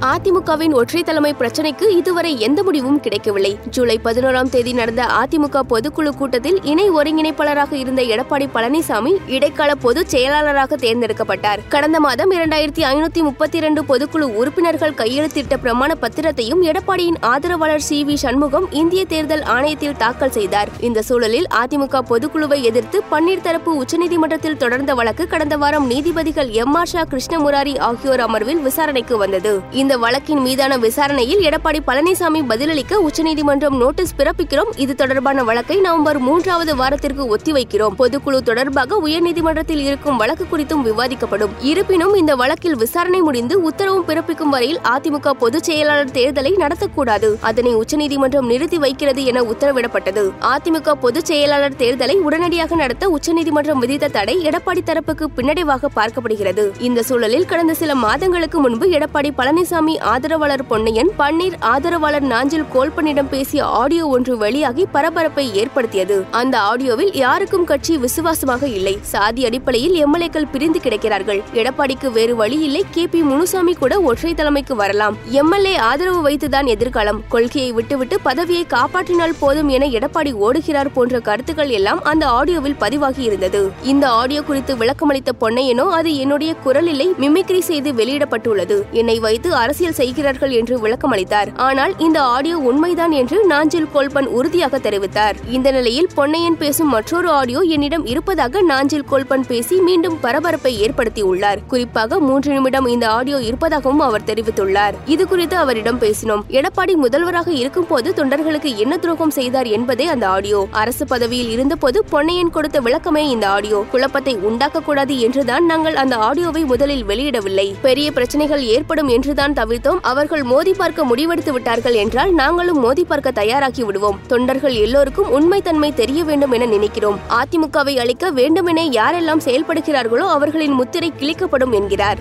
அதிமுகவின் ஒற்றை தலைமை பிரச்சினைக்கு இதுவரை எந்த முடிவும் கிடைக்கவில்லை. ஜூலை பதினோராம் தேதி நடந்த அதிமுக பொதுக்குழு கூட்டத்தில் இணை ஒருங்கிணைப்பாளராக இருந்த எடப்பாடி பழனிசாமி இடைக்கால பொதுச் செயலாளராக தேர்ந்தெடுக்கப்பட்டார். கடந்த மாதம் இரண்டாயிரத்தி ஐநூத்தி முப்பத்தி இரண்டு பொதுக்குழு உறுப்பினர்கள் கையெழுத்திட்ட பிரமாண பத்திரத்தையும் எடப்பாடியின் ஆதரவாளர் சி வி சண்முகம் இந்திய தேர்தல் ஆணையத்தில் தாக்கல் செய்தார். இந்த சூழலில் அதிமுக பொதுக்குழுவை எதிர்த்து பன்னீர் தரப்பு உச்சநீதிமன்றத்தில் தொடர்ந்த வழக்கு கடந்த வாரம் நீதிபதிகள் எம் ஆர் ஷா கிருஷ்ணமுராரி ஆகியோர் அமர்வில் விசாரணைக்கு வந்தது. இந்த வழக்கின் மீதான விசாரணையில் எடப்பாடி பழனிசாமி பதிலளிக்க உச்சநீதிமன்றம் நோட்டீஸ் பிறப்பிக்கிறோம். இது தொடர்பான வழக்கை நவம்பர் மூன்றாவது வாரத்திற்கு ஒத்திவைக்கிறோம். பொதுக்குழு தொடர்பாக உயர்நீதிமன்றத்தில் இருக்கும் வழக்கு குறித்தும் விவாதிக்கப்படும். இருப்பினும் இந்த வழக்கில் விசாரணை முடிந்து உத்தரவும் பிறப்பிக்கும் வரையில் அதிமுக பொதுச் செயலாளர் தேர்தலை நடத்தக்கூடாது. அதனை உச்சநீதிமன்றம் நிறுத்தி வைக்கிறது என உத்தரவிடப்பட்டது. அதிமுக பொதுச் செயலாளர் தேர்தலை உடனடியாக நடத்த உச்சநீதிமன்றம் விதித்த தடை எடப்பாடி தரப்புக்கு பின்னடைவாக பார்க்கப்படுகிறது. இந்த சூழலில் கடந்த சில மாதங்களுக்கு முன்பு எடப்பாடி பழனிசாமி ஆதரவாளர் பொன்னையன் பன்னீர் ஆதரவாளர் நாஞ்சில் கோல்பனிடம் பேசிய ஆடியோ ஒன்று வெளியாகி பரபரப்பை ஏற்படுத்தியது. அந்த ஆடியோவில் யாருக்கும் கட்சி விசுவாசமாக இல்லை. சாதி அடிப்படையில் எம்எல்ஏக்கள் பிரிந்து கிடக்கிறார்கள். எடப்பாடிக்கு வேறு வழி இல்லை. கே. பி. முனுசாமி கூட ஒற்றை தலைமைக்கு வரலாம். எம்எல்ஏ ஆதரவு வைத்துதான் எதிர்காலம். கொள்கையை விட்டுவிட்டு பதவியை காப்பாற்றினால் போதும் என எடப்பாடி ஓடுகிறார் போன்ற கருத்துக்கள் எல்லாம் அந்த ஆடியோவில் பதிவாகி இருந்தது. இந்த ஆடியோ குறித்து விளக்கமளித்த பொன்னையனோ அது என்னுடைய குரலிலை மிமிக்ரி செய்து வெளியிடப்பட்டுள்ளது. என்னை வைத்து அரசியல் செய்கிறார்கள் என்று விளக்கமளித்தார். ஆனால் இந்த ஆடியோ உண்மைதான் என்று நாஞ்சில் கோல்பன் உறுதியாக தெரிவித்தார். இந்த நிலையில் பொன்னையன் பேசும் மற்றொரு ஆடியோ என்னிடம் இருப்பதாக நாஞ்சில் கோல்பன் பேசி மீண்டும் பரபரப்பை ஏற்படுத்தியுள்ளார். குறிப்பாக மூன்று நிமிடம் இந்த ஆடியோ இருப்பதாகவும் அவர் தெரிவித்துள்ளார். இது குறித்து அவரிடம் பேசினோம். எடப்பாடி முதல்வராக இருக்கும் போது தொண்டர்களுக்கு என்ன துரோகம் செய்தார் என்பதே அந்த ஆடியோ. அரசு பதவியில் இருந்தபோது பொன்னையன் கொடுத்த விளக்கமே இந்த ஆடியோ. குழப்பத்தை உண்டாக்கக்கூடாது என்றுதான் நாங்கள் அந்த ஆடியோவை முதலில் வெளியிடவில்லை. பெரிய பிரச்சனைகள் ஏற்படும் என்றுதான் தவிர்த்தோம் அவர்கள் மோதி பார்க்க முடிவெடுத்து விட்டார்கள் என்றால் நாங்களும் மோதி பார்க்க தயாராகி விடுவோம். தொண்டர்கள் எல்லோருக்கும் உண்மை தன்மை தெரிய வேண்டும் என நினைக்கிறோம். அதிமுகவை அளிக்க வேண்டுமென யாரெல்லாம் செயல்படுகிறார்களோ அவர்களின் முத்திரை கிழிக்கப்படும் என்கிறார்.